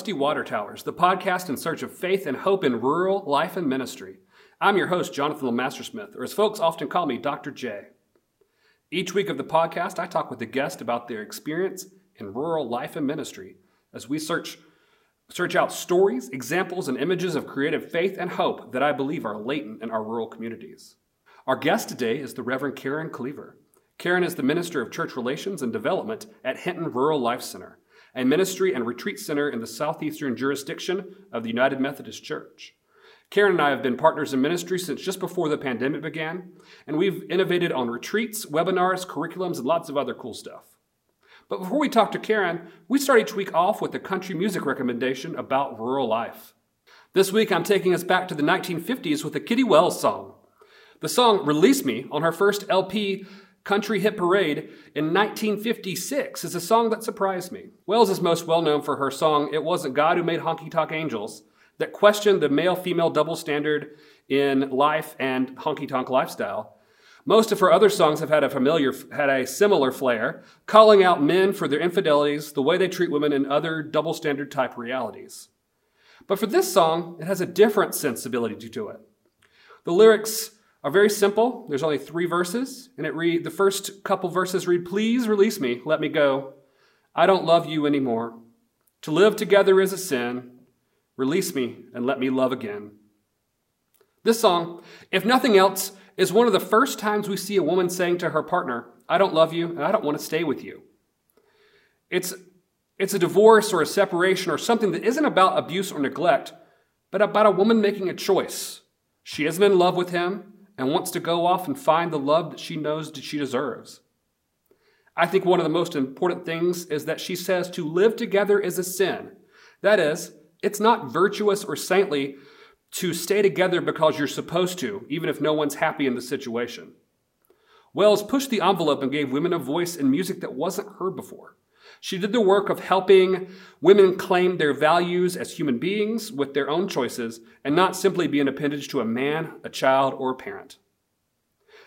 Hello, and welcome to Rusty Water Towers, the podcast in search of faith and hope in rural life and ministry. I'm your host, Jonathan LeMaster-Smith, or as folks often call me, Dr. J. Each week of the podcast, I talk with a guest about their experience in rural life and ministry as we search, search out stories, examples, and images of creative faith and hope that I believe are latent in our rural communities. Our guest today is the Reverend Karen Kluever. Karen is the Minister of Church Relations and Development at Hinton Rural Life Center a ministry and retreat center in the southeastern jurisdiction of the United Methodist Church. Karen and I have been partners in ministry since just before the pandemic began, and we've innovated on retreats, webinars, curriculums, and lots of other cool stuff. But before we talk to Karen, we start each week off with a country music recommendation about rural life. This week, I'm taking us back to the 1950s with a Kitty Wells song. The song Release Me on her first LP Country Hit Parade in 1956 is a song that surprised me. Wells is most well known for her song It Wasn't God Who Made Honky Tonk Angels, that questioned the male female double standard in life and honky tonk lifestyle. Most of her other songs have had a familiar had a similar flair, calling out men for their infidelities, the way they treat women and other double standard type realities. But for this song, it has a different sensibility to it. The lyrics are very simple. There's only three verses, and it read the first couple verses read, "Please release me, let me go. I don't love you anymore. To live together is a sin. Release me and let me love again." This song, if nothing else, is one of the first times we see a woman saying to her partner, "I don't love you and I don't want to stay with you." It's it's a divorce or a separation or something that isn't about abuse or neglect, but about a woman making a choice. She isn't in love with him and wants to go off and find the love that she knows that she deserves. I think one of the most important things is that she says to live together is a sin. That is, it's not virtuous or saintly to stay together because you're supposed to, even if no one's happy in the situation. Wells pushed the envelope and gave women a voice in music that wasn't heard before. She did the work of helping women claim their values as human beings with their own choices and not simply be an appendage to a man, a child, or a parent.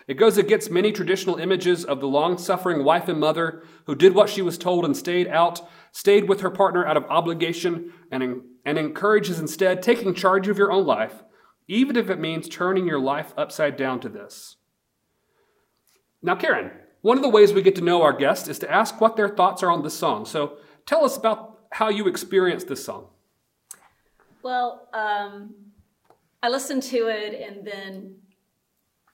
It goes against many traditional images of the long suffering wife and mother who did what she was told and stayed out, stayed with her partner out of obligation, and, and encourages instead taking charge of your own life, even if it means turning your life upside down to this. Now, Karen, one of the ways we get to know our guest is to ask what their thoughts are on this song. So tell us about how you experienced this song. Well, um, I listened to it and then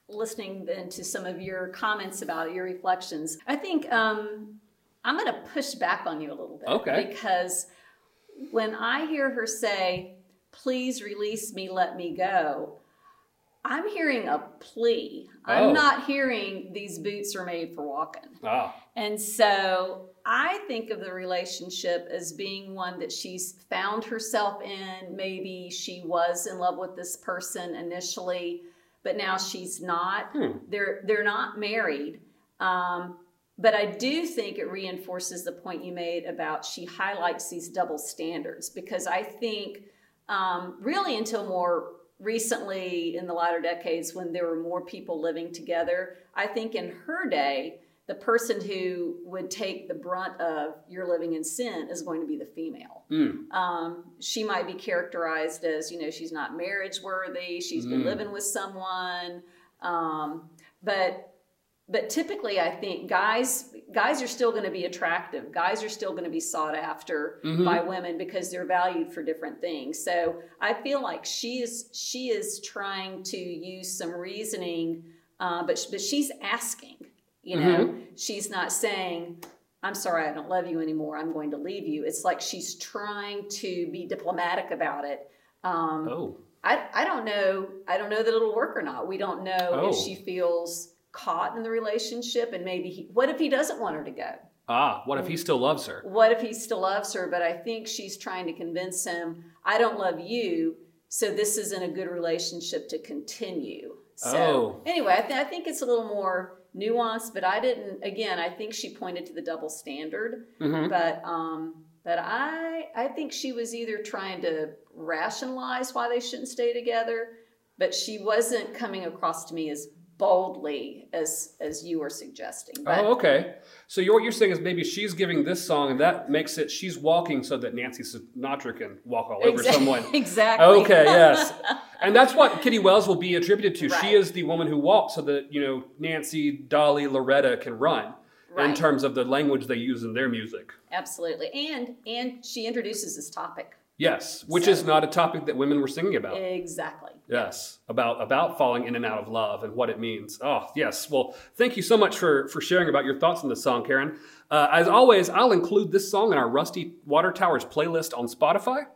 listening then to some of your comments about it, your reflections. I think um, I'm going to push back on you a little bit. Okay. Because when I hear her say, please release me, let me go, I'm hearing a plea. Oh. I'm not hearing these boots are made for walking. Ah. And so I think of the relationship as being one that she's found herself in. Maybe she was in love with this person initially, but now she's not. Hmm. They're they're not married. Um, but I do think it reinforces the point you made about she highlights these double standards because I think um, really until more recently in the latter decades when there were more people living together, I think in her day, the person who would take the brunt of you're living in sin is going to be the female. Mm. Um, she might be characterized as, you know, she's not marriage worthy, she's been Mm. living with someone. Um, but but typically I think guys guys are still going to be attractive. Guys are still going to be sought after Mhm. by women because they're valued for different things. So I feel like she is she is trying to use some reasoning, uh, but but she's asking. You know, she's not saying. I'm sorry, I don't love you anymore. I'm going to leave you. It's like she's trying to be diplomatic about it. Um, Oh. I, I don't know. I don't know that it'll work or not. We don't know Oh. if she feels caught in the relationship and maybe he, what if he doesn't want her to go? Ah. What if he still loves her? What if he still loves her? But I think she's trying to convince him, I don't love you, so this isn't a good relationship to continue. So Oh. anyway, I, th- I think it's a little more nuanced, but I didn't. Again, I think she pointed to the double standard, hmm but um, but I I think she was either trying to rationalize why they shouldn't stay together, but she wasn't coming across to me as boldly as as you were suggesting. But oh, okay. So you're, what you're saying is maybe she's giving this song, and that makes it she's walking so that Nancy Sinatra can walk all over Exa- someone. exactly. Okay, yes. And that's what Kitty Wells will be attributed to. Right. She is the woman who walks so that, you know, Nancy, Dolly, Loretta can run in terms of the language they use in their music. Absolutely. And and she introduces this topic. Yes, which So- is not a topic that women were singing about. Exactly. Yes, about about falling in and out of love and what it means. Oh, yes. Well, thank you so much for for sharing about your thoughts on this song, Karen. Uh, as always, I'll include this song in our Rusty Water Towers playlist on Spotify.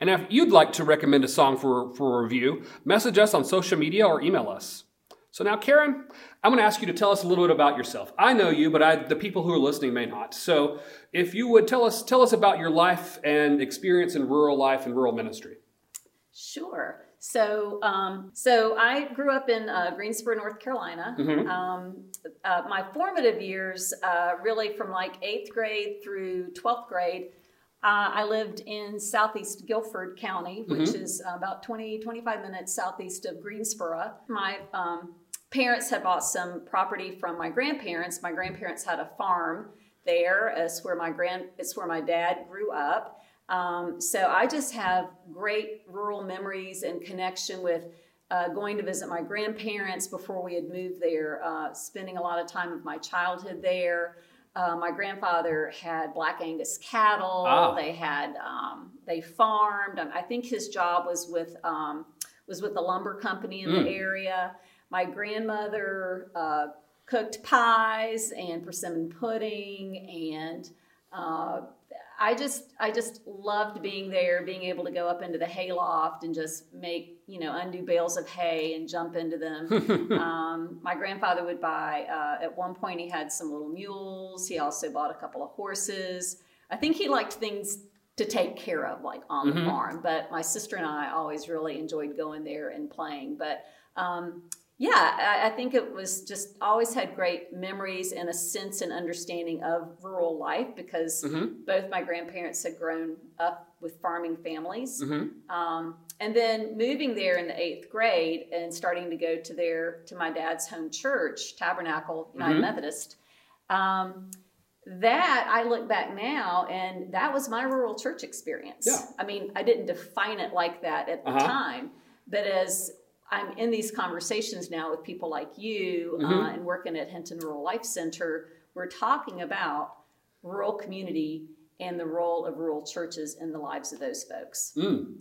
And if you'd like to recommend a song for for review, message us on social media or email us. So now, Karen, I'm going to ask you to tell us a little bit about yourself. I know you, but I, the people who are listening may not. So, if you would tell us tell us about your life and experience in rural life and rural ministry. Sure. So, um, so I grew up in uh, Greensboro, North Carolina. Mhm. Um, uh, my formative years, uh, really from like eighth grade through twelfth grade, uh, I lived in southeast Guilford County, which is about 20, 25 minutes southeast of Greensboro. My um, parents had bought some property from my grandparents. My grandparents had a farm there. It's where my grand, it's where my dad grew up. Um, so I just have great rural memories and connection with uh, going to visit my grandparents before we had moved there, uh, spending a lot of time of my childhood there. Uh, my grandfather had Black Angus cattle. Ah. They had um, they farmed. I think his job was with um, was with the lumber company in Mm. the area. My grandmother uh, cooked pies and persimmon pudding and uh, I just I just loved being there, being able to go up into the hayloft and just make you know undo bales of hay and jump into them. um, my grandfather would buy. Uh, at one point, he had some little mules. He also bought a couple of horses. I think he liked things to take care of, like on the Mhm. farm. But my sister and I always really enjoyed going there and playing. But um, yeah, I, I think it was just always had great memories and a sense and understanding of rural life because Mhm. both my grandparents had grown up with farming families. Mhm. Um, and then moving there in the eighth grade and starting to go to their to my dad's home church, Tabernacle United Mhm. Methodist. Um, that I look back now, and that was my rural church experience. Yeah. I mean, I didn't define it like that at the Uh-huh. time, but as I'm in these conversations now with people like you uh, Mhm. and working at Hinton Rural Life Center, we're talking about rural community and the role of rural churches in the lives of those folks. Mm.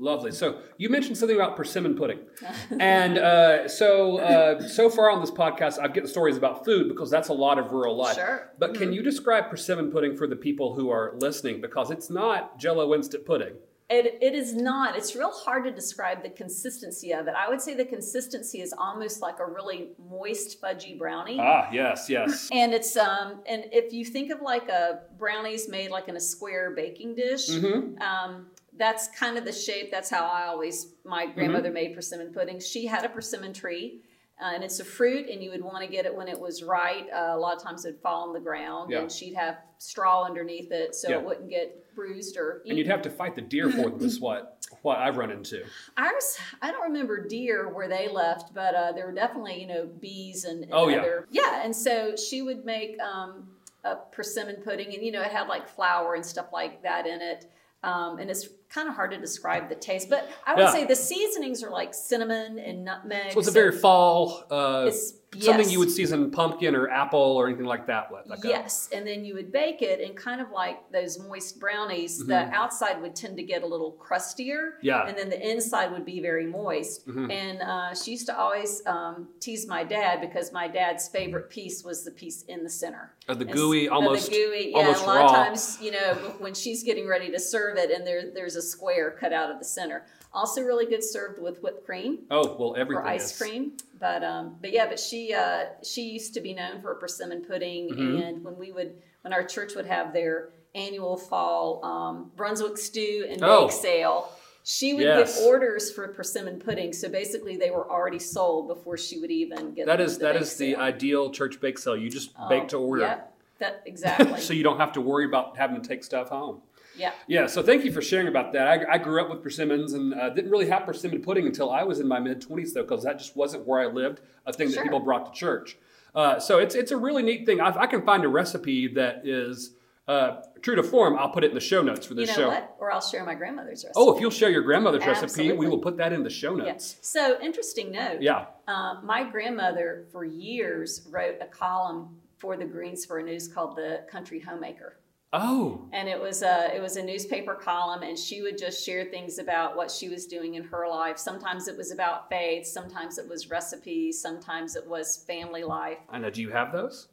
Lovely. So you mentioned something about persimmon pudding, and uh, so uh, so far on this podcast, I've getting stories about food because that's a lot of rural life. Sure. But can you describe persimmon pudding for the people who are listening? Because it's not Jello instant pudding. It, it is not. It's real hard to describe the consistency of it. I would say the consistency is almost like a really moist, fudgy brownie. Ah, yes, yes. And it's um and if you think of like a brownies made like in a square baking dish, hmm um, that's kind of the shape. That's how I always my grandmother made persimmon pudding. She had a persimmon tree, uh, and it's a fruit, and you would want to get it when it was right. Uh, a lot of times it'd fall on the ground, Yeah. and she'd have straw underneath it so Yeah. it wouldn't get bruised or. And you'd have to fight the deer for them. Is what what I've run into. Ours, I don't remember deer where they left, but uh, there were definitely, you know, bees and, and Oh, yeah. Yeah, and so she would make um, a persimmon pudding, and you know, it had like flour and stuff like that in it. Um, and it's kind of hard to describe the taste, but I would Yeah. say the seasonings are like cinnamon and nutmeg. So it's a very fall. Uh, it's Something yes. you would season pumpkin or apple or anything like that with. Like a- yes, and then you would bake it, and kind of like those moist brownies, Mhm. the outside would tend to get a little crustier, yeah. and then the inside would be very moist. Mhm. And uh, she used to always um, tease my dad because my dad's favorite piece was the piece in the center. Uh, the gooey, uh, almost. the gooey, yeah. almost and a lot raw. of times, you know, when she's getting ready to serve it, and there there's a square cut out of the center. Also, really good served with whipped cream Oh well, everything or ice is. cream. But um, but yeah, but she uh, she used to be known for persimmon pudding, Mhm. and when we would when our church would have their annual fall um, Brunswick stew and bake Oh. sale. She would Yes. get orders for persimmon pudding, so basically they were already sold before she would even get. That is that is the ideal church bake sale. You just Oh, bake to order, Yep, that exactly. so you don't have to worry about having to take stuff home. Yeah. Yeah, so thank you for sharing about that. I, I grew up with persimmons and uh, didn't really have persimmon pudding until I was in my mid 20s, though, because that just wasn't where I lived, a thing Sure. that people brought to church. Uh, so it's, it's a really neat thing. I, I can find a recipe that is uh, true to form. I'll put it in the show notes for You this know show. what? Or I'll share my grandmother's recipe. Oh, if you'll share your grandmother's recipe, we will put that in the show Yeah. notes. So interesting note. Yeah. Uh, my grandmother, for years, wrote a column for the Greensboro News called the Country Homemaker. Oh, and it was a it was a newspaper column and she would just share things about what she was doing in her life sometimes it was about faith sometimes it was recipes sometimes it was family life I know. Do you have those?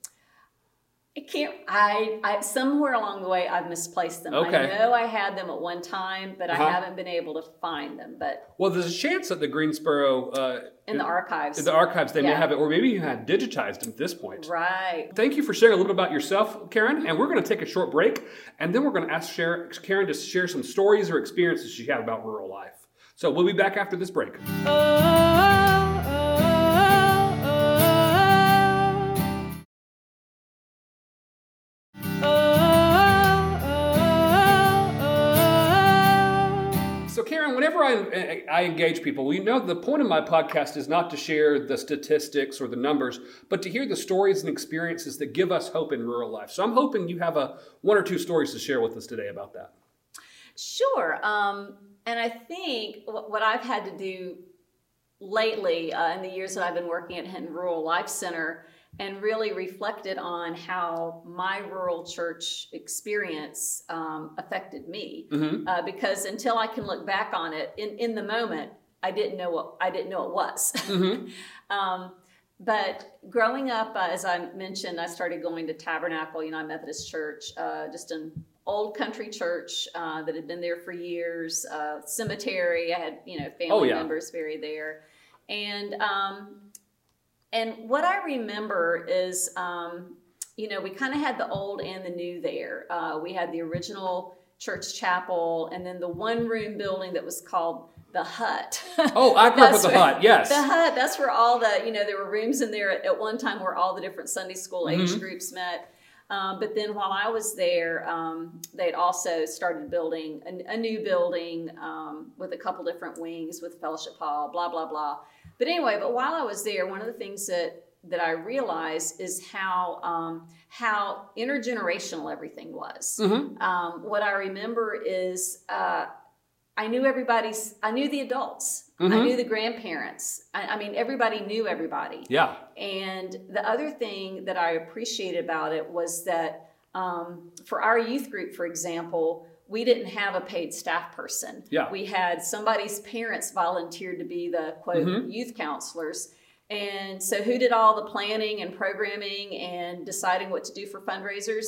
I can't i, I somewhere along the way i've misplaced them Okay. i know i had them at one time but Uh-huh. i haven't been able to find them but Well, there's a chance that the Greensboro uh, in the archives in the archives they may have it, or maybe you had digitized them at this point. right Thank you for sharing a little bit about yourself, Karen. And we're going to take a short break, and then we're going to ask Karen to share some stories or experiences she had about rural life. So we'll be back after this break. So, I, I engage people, you know the point of my podcast is not to share the statistics or the numbers, but to hear the stories and experiences that give us hope in rural life. So, I'm hoping you have a one or two stories to share with us today about that. Sure. Um, and I think what, I've had to do lately uh, in the years that I've been working at Hinton Rural Life Center and really reflected on how my rural church experience um, affected me. Mhm. Uh, because until I can look back on it in, in the moment, I didn't know what I didn't know it was. Mhm. Um, but growing up, uh, as I mentioned, I started going to Tabernacle United Methodist Church, uh, just an old country church uh, that had been there for years. Uh, cemetery, I had you know family Oh, yeah. members buried there, and um, and what I remember is, um, you know, we kind of had the old and the new there. Uh, we had the original church chapel, and then the one room building that was called the hut. Oh, I grew up with the where- hut, yes. The hut, that's where all the, you know, there were rooms in there at, at one time where all the different Sunday school age Mhm. groups met. Um, but then while I was there, um, they'd also started building a, a new building um, with a couple different wings with Fellowship Hall, blah, blah, blah. But anyway, but while I was there, one of the things that that I realized is how um, how intergenerational everything was. Mhm. Um, what I remember is uh, I knew everybody's. I knew the adults. I Mhm. knew the grandparents. I, I mean, everybody knew everybody. Yeah. And the other thing that I appreciated about it was that um, for our youth group, for example, we didn't have a paid staff person. Yeah. We had somebody's parents volunteered to be the quote Mhm. youth counselors. And so, who did all the planning and programming and deciding what to do for fundraisers?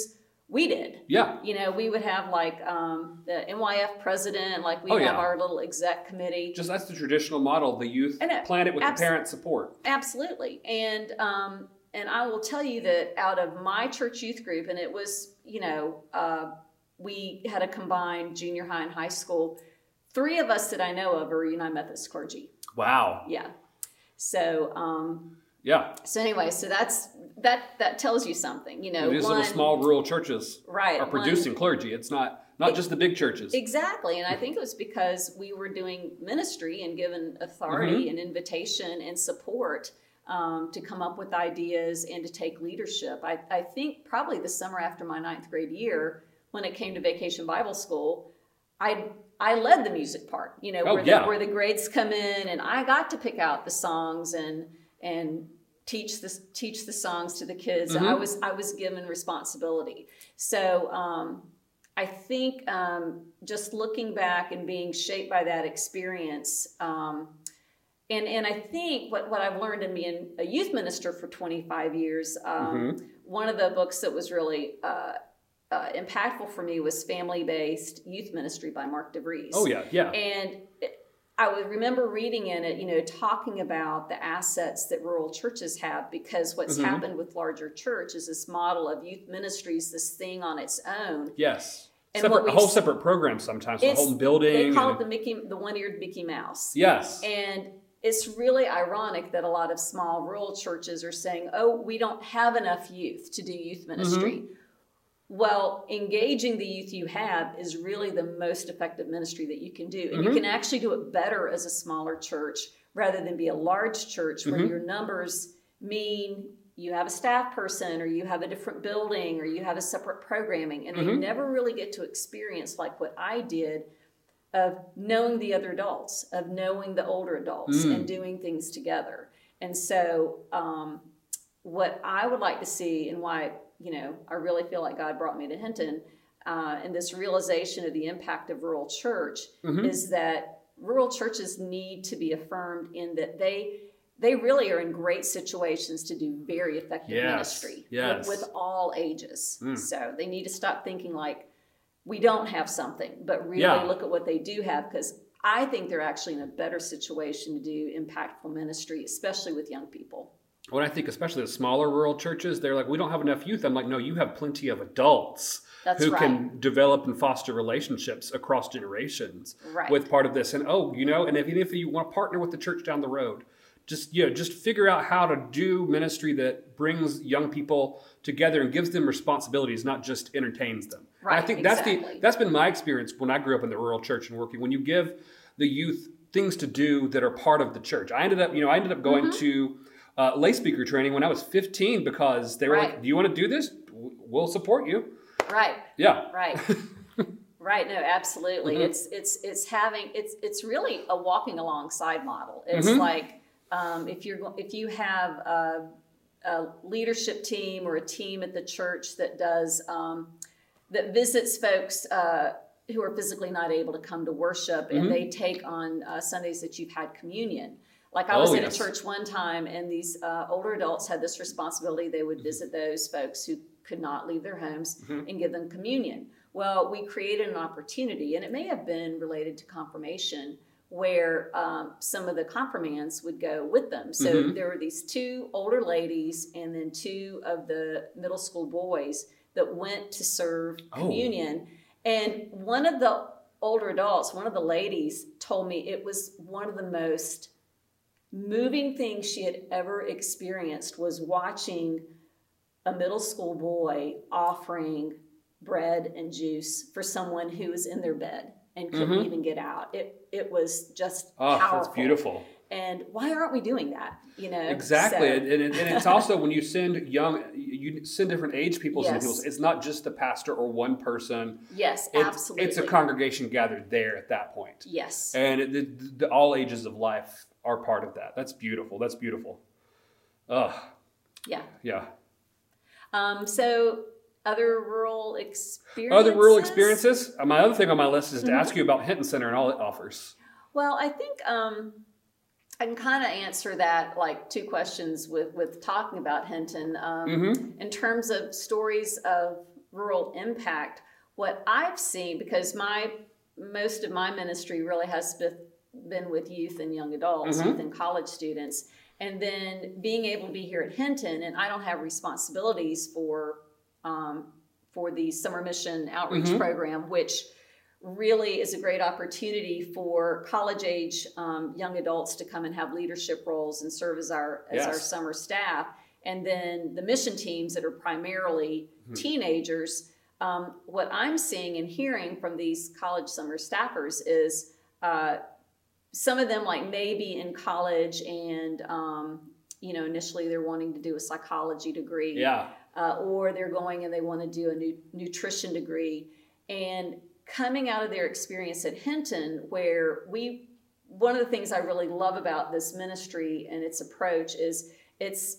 We did. Yeah. You know, we would have like um, the NYF president, like we Oh, have yeah. our little exec committee. Just that's the traditional model. The youth I know. plan it with Abs- the parent support. Absolutely. And um, and I will tell you that out of my church youth group, and it was, you know, uh, we had a combined junior high and high school. Three of us that I know of are United Methodist clergy. Wow. Yeah. So um, Yeah. so anyway, so that's that that tells you something, you know. These one- little small rural churches right are one- producing clergy. It's not not just the big churches. Exactly. And I think it was because we were doing ministry and given authority Mm-hmm. and invitation and support um, to come up with ideas and to take leadership. I, I think probably the summer after my ninth grade year, when it came to vacation Bible school, I I led the music part, you know, Oh, where, yeah. the, where the grades come in and I got to pick out the songs and and teach the teach the songs to the kids. I Mhm. was I was given responsibility. So um, I think um, just looking back and being shaped by that experience, um, and and I think what, what I've learned in being a youth minister for 25 years, um, one of the books that was really uh, uh, impactful for me was Family Based Youth Ministry by Mark DeVries. Oh yeah, yeah. And I would remember reading in it, you know, talking about the assets that rural churches have because what's Mhm. happened with larger church is this model of youth ministries, this thing on its own. Yes. And separate, a whole separate program sometimes, a whole building. They call it the Mickey, the one-eared Mickey Mouse. yes. And it's really ironic that a lot of small rural churches are saying, "Oh, we don't have enough youth to do youth ministry." Well, engaging the youth you have is really the most effective ministry that you can do. And you Mhm. can actually do it better as a smaller church rather than be a large church where Mhm. your numbers mean you have a staff person or you have a different building or you have a separate programming. And they Mhm. never really get to experience like what I did of knowing the other adults, of knowing the older adults Mm. and doing things together. And so, um, what I would like to see and why, you know, I really feel like God brought me to Hinton uh, and this realization of the impact of rural church Mhm. is that rural churches need to be affirmed in that they they really are in great situations to do very effective Yes, ministry yes. With, with all ages. Mm. So they need to stop thinking like we don't have something, but really Yeah. look at what they do have because I think they're actually in a better situation to do impactful ministry, especially with young people. When I think, especially the smaller rural churches, they're like, we don't have enough youth. I'm like, no, you have plenty of adults That's who right. can develop and foster relationships across generations Right. with part of this. And oh, you know, and if, even if you want to partner with the church down the road, just you know, just figure out how to do ministry that brings young people together and gives them responsibilities, not just entertains them. And I Right, think that's the that's been my experience when I grew up in the rural church and working. When you give the youth things to do that are part of the church, I ended up, you know, I ended up going Mm-hmm. to uh, lay speaker training when I was 15 because they were like, "Do you want to do this? We'll support you." right. Yeah. Right. right. No, absolutely. Mhm. It's it's it's having it's it's really a walking alongside model. It's Mhm. like um, if you're if you have a, a leadership team or a team at the church that does um, that visits folks. Uh, who are physically not able to come to worship, and they take on uh, Sundays that you've had communion. Like I was Oh, in yes. a church one time, and these uh, older adults had this responsibility. They would visit those folks who could not leave their homes Mhm. and give them communion. Well, we created an opportunity, and it may have been related to confirmation, where um, some of the confirmands would go with them. So Mhm. there were these two older ladies and then two of the middle school boys that went to serve Oh. communion. And one of the older adults, one of the ladies, told me it was one of the most moving thing she had ever experienced was watching a middle school boy offering bread and juice for someone who was in their bed and couldn't Mhm. even get out. It it was just Oh, powerful. that's beautiful. And why aren't we doing that? You know Exactly, So- and, and, and it's also when you send young, you send different age peoples into Yes. peoples. It's not just the pastor or one person. yes, It's, absolutely. it's a congregation gathered there at that point, yes. and it, the, the, all ages of life are part of that. That's beautiful. That's beautiful. Ugh, yeah. yeah. Um, so other rural experiences. Other rural experiences. Uh, My other thing on my list is to Mhm. ask you about Hinton Center and all it offers. Well, I think um, I can kind of answer that like two questions with with talking about Hinton. Um, Mm-hmm. In terms of stories of rural impact, what I've seen because my most of my ministry really has been been with youth and young adults, Mhm. youth and college students, and then being able to be here at Hinton, and I don't have responsibilities for um, for the summer mission outreach Mhm. program, which really is a great opportunity for college age um, young adults to come and have leadership roles and serve as our as our summer staff and then the mission teams that are primarily Mhm. teenagers um, what i'm seeing and hearing from these college summer staffers is uh, some of them like maybe in college and um, you know initially they're wanting to do a psychology degree Yeah. uh, or they're going and they want to do a nu- nutrition degree. And coming out of their experience at Hinton, where we, one of the things I really love about this ministry and its approach is it's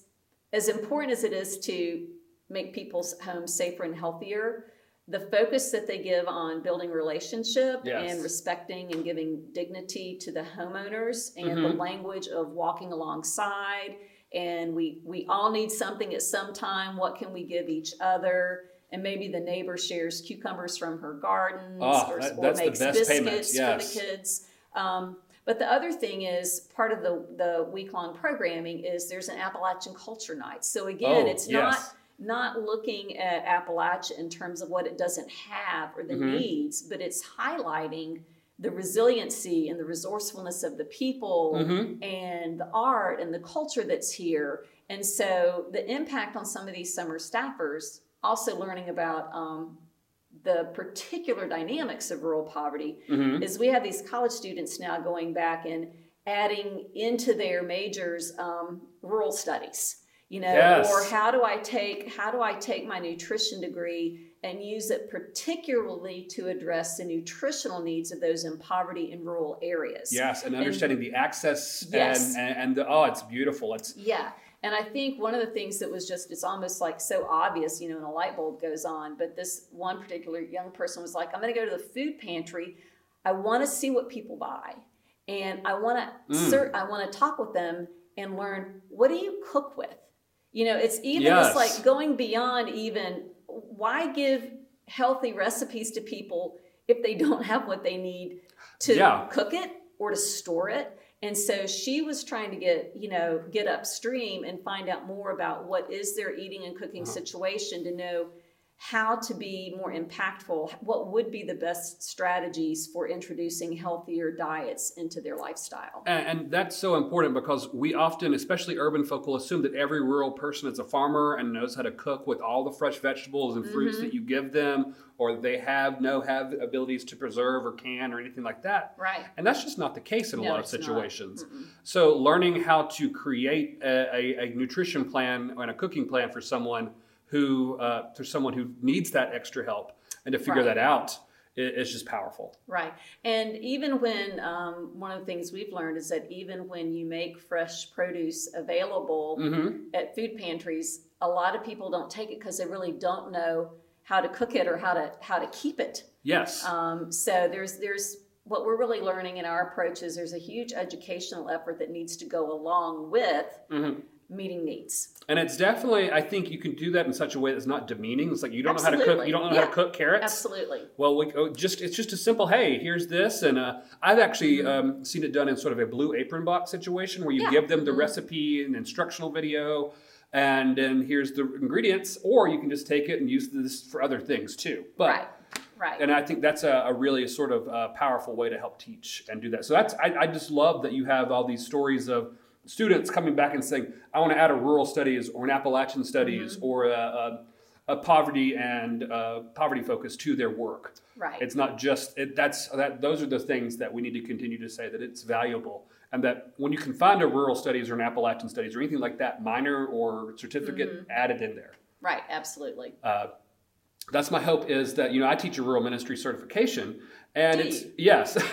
as important as it is to make people's homes safer and healthier. The focus that they give on building relationship Yes. and respecting and giving dignity to the homeowners and the Mhm. language of walking alongside and we we all need something at some time what can we give each other and maybe the neighbor shares cucumbers from her garden Ah, or, that- or makes biscuits yes. for the kids um, but the other thing is part of the, the week-long programming is there's an appalachian culture night so again Oh, it's yes. not not looking at appalachia in terms of what it doesn't have or the Mhm. needs but it's highlighting the resiliency and the resourcefulness of the people Mm-hmm. and the art and the culture that's here. And so the impact on some of these summer staffers also learning about um, the particular dynamics of rural poverty Mhm. is we have these college students now going back and adding into their majors um, rural studies you know Yes. or how do i take how do i take my nutrition degree and use it particularly to address the nutritional needs of those in poverty in rural areas Yes, and understanding the access Yes. and, and and the oh, it's beautiful. It's Yeah. And I think one of the things that was just, it's almost like so obvious, you know, and a light bulb goes on. But this one particular young person was like, I'm going to go to the food pantry. I want to see what people buy. And I want to, Mm. cert I want to talk with them and learn what do you cook with? You know, it's even Yes. it's like going beyond even why give healthy recipes to people if they don't have what they need to Yeah. cook it or to store it. And so she was trying to get, you know, get upstream and find out more about what is their eating and cooking Uh-huh. situation to know how to be more impactful, what would be the best strategies for introducing healthier diets into their lifestyle. And, and that's so important because we often, especially urban folk, will assume that every rural person is a farmer and knows how to cook with all the fresh vegetables and fruits Mm-hmm. that you give them, or they have no have abilities to preserve or can or anything like that. Right. And that's just not the case in a No, lot of situations. So, learning how to create a, a, a nutrition plan and a cooking plan for someone who, uh, for someone who needs that extra help, and to figure Right. that out is just powerful. Right. And even when, um, one of the things we've learned is that even when you make fresh produce available hmm at food pantries, a lot of people don't take it because they really don't know how to cook it or how to how to keep it. Yes. Um, so there's there's what we're really learning in our approach is there's a huge educational effort that needs to go along with Mhm. Meeting needs. And it's definitely, I think you can do that in such a way that's not demeaning. It's like you don't know how to cook. You don't know how to cook carrots. Absolutely. Well, we, oh, just it's just a simple. Hey, here's this, and uh, I've actually um, seen it done in sort of a blue apron box situation where you Mm-hmm. Yeah. give them the Mhm. recipe and instructional video, and then here's the ingredients, or you can just take it and use this for other things too. But right. Right. and I think that's a, a really sort of uh, powerful way to help teach and do that. So that's I, I just love that you have all these stories of students coming back and saying, I want to add a rural studies or an Appalachian studies Mm-hmm. or a, a, a poverty and uh, poverty focus to their work. right. It's not just it, that's that. Those are the things that we need to continue to say that it's valuable, and that when you can find a rural studies or an Appalachian studies or anything like that, minor or certificate, Mm-hmm. add it in there. right. Absolutely. Uh, that's my hope is that you know I teach a rural ministry certification, and Do it's yes,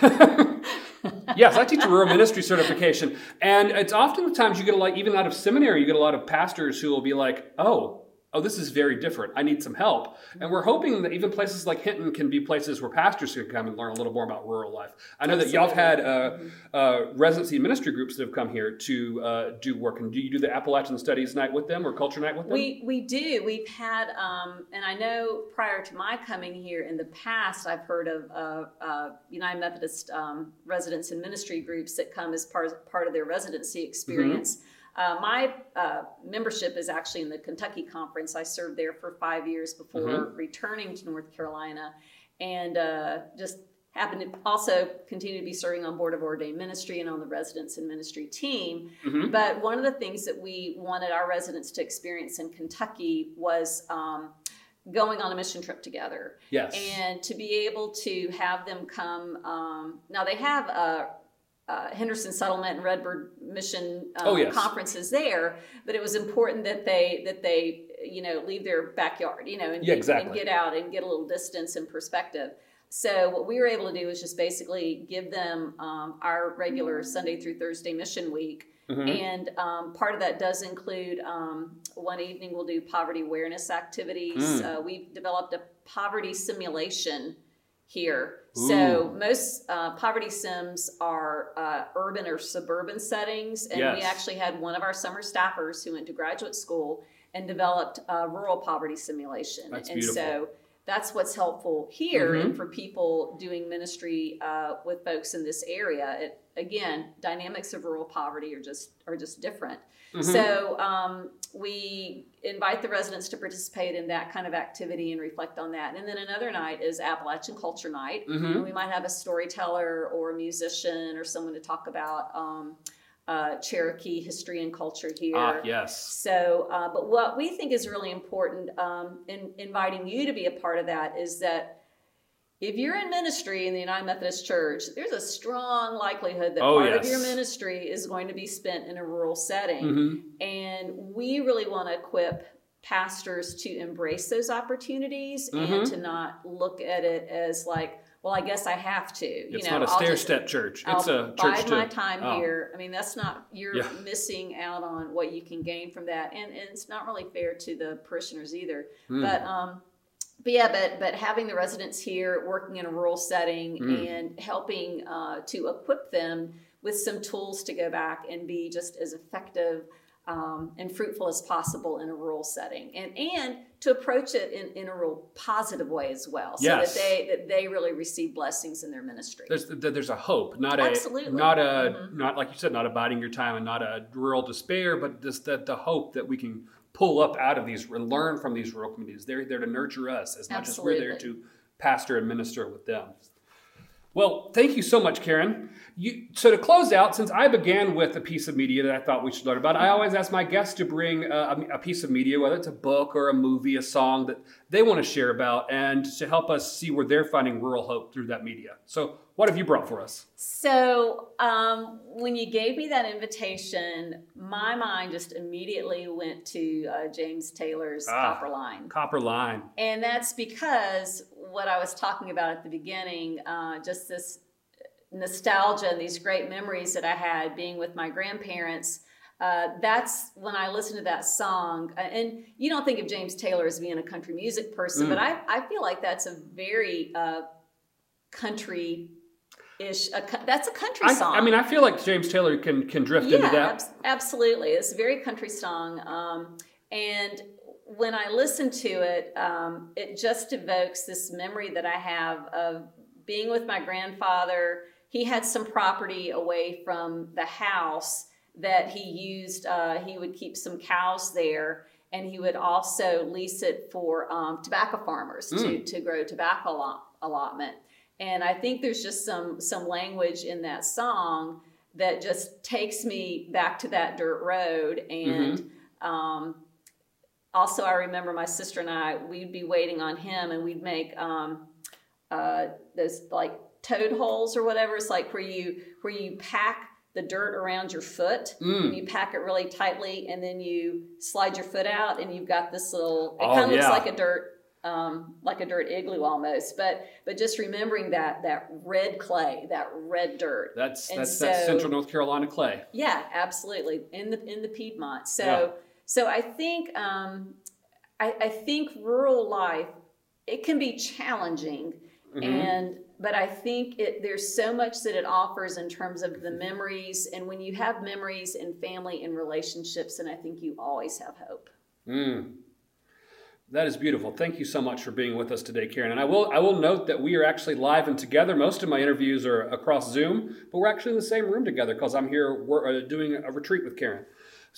yes I teach a rural ministry certification, and it's oftentimes you get a lot even out of seminary you get a lot of pastors who will be like, oh. Oh, this is very different. I need some help. And we're hoping that even places like Hinton can be places where pastors can come and learn a little more about rural life. I know that y'all have had uh, uh, residency ministry groups that have come here to uh, do work. And do you do the Appalachian Studies night with them or Culture night with them? We we do. We've had, um, and I know prior to my coming here in the past, I've heard of uh, uh, United Methodist um, residents and ministry groups that come as part part of their residency experience. Uh, my uh, membership is actually in the Kentucky conference. I served there for five years before returning to North Carolina, and uh, just happened to also continue to be serving on board of ordained ministry and on the residents and ministry team. Mhm. But one of the things that we wanted our residents to experience in Kentucky was um, going on a mission trip together Yes. and to be able to have them come. Um, now they have a. Uh, Henderson Settlement and Redbird Mission um, Oh, yes. conferences there, but it was important that they that they you know leave their backyard, you know, and, Yeah, and get out and get a little distance and perspective. So what we were able to do is just basically give them um, our regular Sunday through Thursday mission week, Mhm. and um, part of that does include um, one evening we'll do poverty awareness activities. Mm. Uh, we've developed a poverty simulation here. So most uh, poverty sims are uh, urban or suburban settings, and we actually had one of our summer staffers who went to graduate school and developed a rural poverty simulation. That's and beautiful. so that's what's helpful here, Mhm. and for people doing ministry uh, with folks in this area. It, again, dynamics of rural poverty are just are just different. Mhm. So um, we invite the residents to participate in that kind of activity and reflect on that. And then another night is Appalachian Culture Night. Mhm. We might have a storyteller or a musician or someone to talk about um, uh, Cherokee history and culture here. Ah, yes. So, uh, but what we think is really important um, in inviting you to be a part of that is that if you're in ministry in the United Methodist Church, there's a strong likelihood that Oh, part yes. of your ministry is going to be spent in a rural setting. hmm And we really want to equip pastors to embrace those opportunities Mhm. and to not look at it as like, well, I guess I have to. You It's know, not a I'll stair step church. I'll It's a bide church my time oh. here. I mean, that's not you're Yeah. missing out on what you can gain from that, and, and it's not really fair to the parishioners either. Mm. But um, but yeah, but but having the residents here working in a rural setting Mm. and helping uh, to equip them with some tools to go back and be just as effective um, and fruitful as possible in a rural setting, and and to approach it in, in a real positive way as well, so Yes. that they that they really receive blessings in their ministry. There's there's a hope, not a Absolutely. not a Mhm. not like you said, not abiding your time and not a rural despair, but just that the hope that we can pull up out of these and learn from these rural communities. They're there to nurture us as much as we're there to pastor and minister with them. Well, thank you so much, Karen. You, so to close out, since I began with a piece of media that I thought we should learn about, I always ask my guests to bring a, a piece of media, whether it's a book or a movie, a song that they want to share about, and to help us see where they're finding rural hope through that media. So, what have you brought for us? So, um, when you gave me that invitation, my mind just immediately went to uh, James Taylor's Ah. Copper Line. Copper Line. And that's because what I was talking about at the beginning, uh, just this nostalgia and these great memories that I had being with my grandparents. Uh, that's when I listened to that song. Uh, and you don't think of James Taylor as being a country music person, Mm. but I, I feel like that's a very uh, country ish, that's a country song. I mean, I feel like James Taylor can can drift into that. abs- absolutely. It's a very country song. Um, and when I listen to it, um, it just evokes this memory that I have of being with my grandfather. He had some property away from the house that he used. Uh, he would keep some cows there, and he would also lease it for um, tobacco farmers to, Mm. to grow tobacco allot- allotment. And I think there's just some some language in that song that just takes me back to that dirt road. And um, also, I remember my sister and I, we'd be waiting on him and we'd make um, uh, those like toad holes or whatever. It's like where you where you pack the dirt around your foot. Mm. And you pack it really tightly, and then you slide your foot out, and you've got this little. It Oh, kind of yeah. looks like a dirt, um, like a dirt igloo almost. But but just remembering that that red clay, that red dirt. That's And that's that so- Central North Carolina clay. Yeah, absolutely. In the in the Piedmont. So Yeah. So I think um, I, I think rural life it can be challenging Mhm. and but I think it there's so much that it offers in terms of the memories and when you have memories and family and relationships and I think you always have hope. Mm. That is beautiful. Thank you so much for being with us today, Karen. And I will I will note that we are actually live and together. Most of my interviews are across Zoom, but we're actually in the same room together because I'm here we're, uh, doing a retreat with Karen.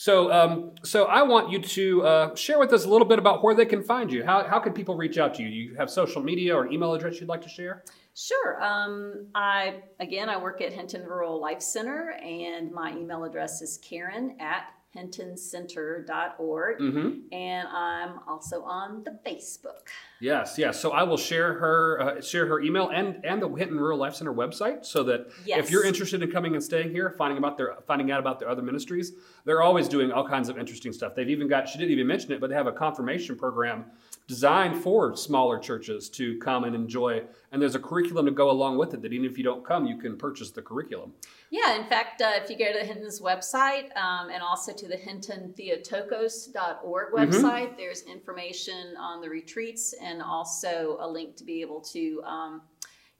So um, so I want you to uh, share with us a little bit about where they can find you. How how can people reach out to you? You have social media or email address you'd like to share? Sure. Um, I again I work at Hinton Rural Life Center and my email address is Karen at hintoncenter.org. Mm-hmm. and I'm also on the Facebook. Yes, yes. So I will share her uh, share her email and and the Hinton Rural Life Center website so that Yes. if you're interested in coming and staying here, finding about their finding out about their other ministries, they're always doing all kinds of interesting stuff. They've even got she didn't even mention it, but they have a confirmation program designed for smaller churches to come and enjoy. And there's a curriculum to go along with it that even if you don't come, you can purchase the curriculum. Yeah, in fact, uh, if you go to the Hinton's website um, and also to the hintontheotokos.org Mhm. website, there's information on the retreats and also a link to be able to um,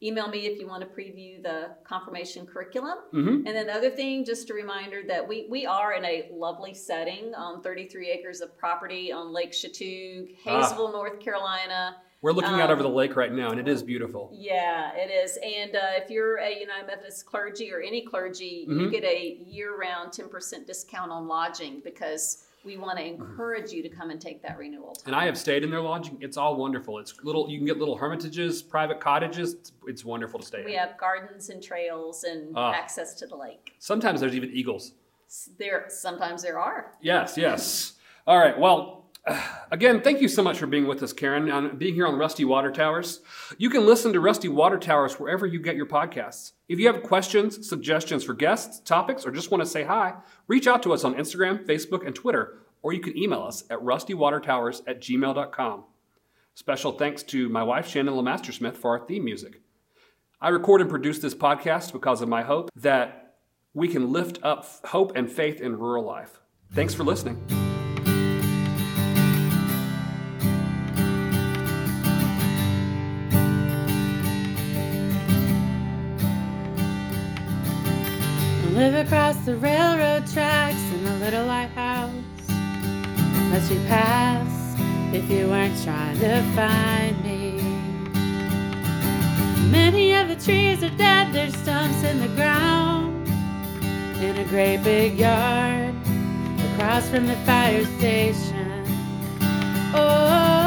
email me if you want to preview the confirmation curriculum. Mm-hmm. And then the other thing, just a reminder that we, we are in a lovely setting on 33 acres of property on Lake Chatuge, Ah. Hayesville, North Carolina. We're looking out Um, over the lake right now, and it is beautiful. Yeah, it is. And uh, if you're a United Methodist clergy or any clergy, you Mhm. get a year-round 10% discount on lodging because we want to encourage you to come and take that renewal. Time. And I have stayed in their lodging. It's all wonderful. It's little. You can get little hermitages, private cottages. It's, it's wonderful to stay We in. have gardens and trails and Ah. access to the lake. Sometimes there's even eagles. There sometimes there are. Yes, yes. All right. Well, again, thank you so much for being with us, Karen, and being here on Rusty Water Towers. You can listen to Rusty Water Towers wherever you get your podcasts. If you have questions, suggestions for guests, topics, or just want to say hi, reach out to us on Instagram, Facebook, and Twitter, or you can email us at rustywatertowers at gmail.com. Special thanks to my wife, Shannon LeMaster for our theme music. I record and produce this podcast because of my hope that we can lift up hope and faith in rural life. Thanks for listening. live across the railroad tracks in a little lighthouse that you pass if you weren't trying to find me. Many of the trees are dead, there's stumps in the ground in a great big yard across from the fire station. Oh.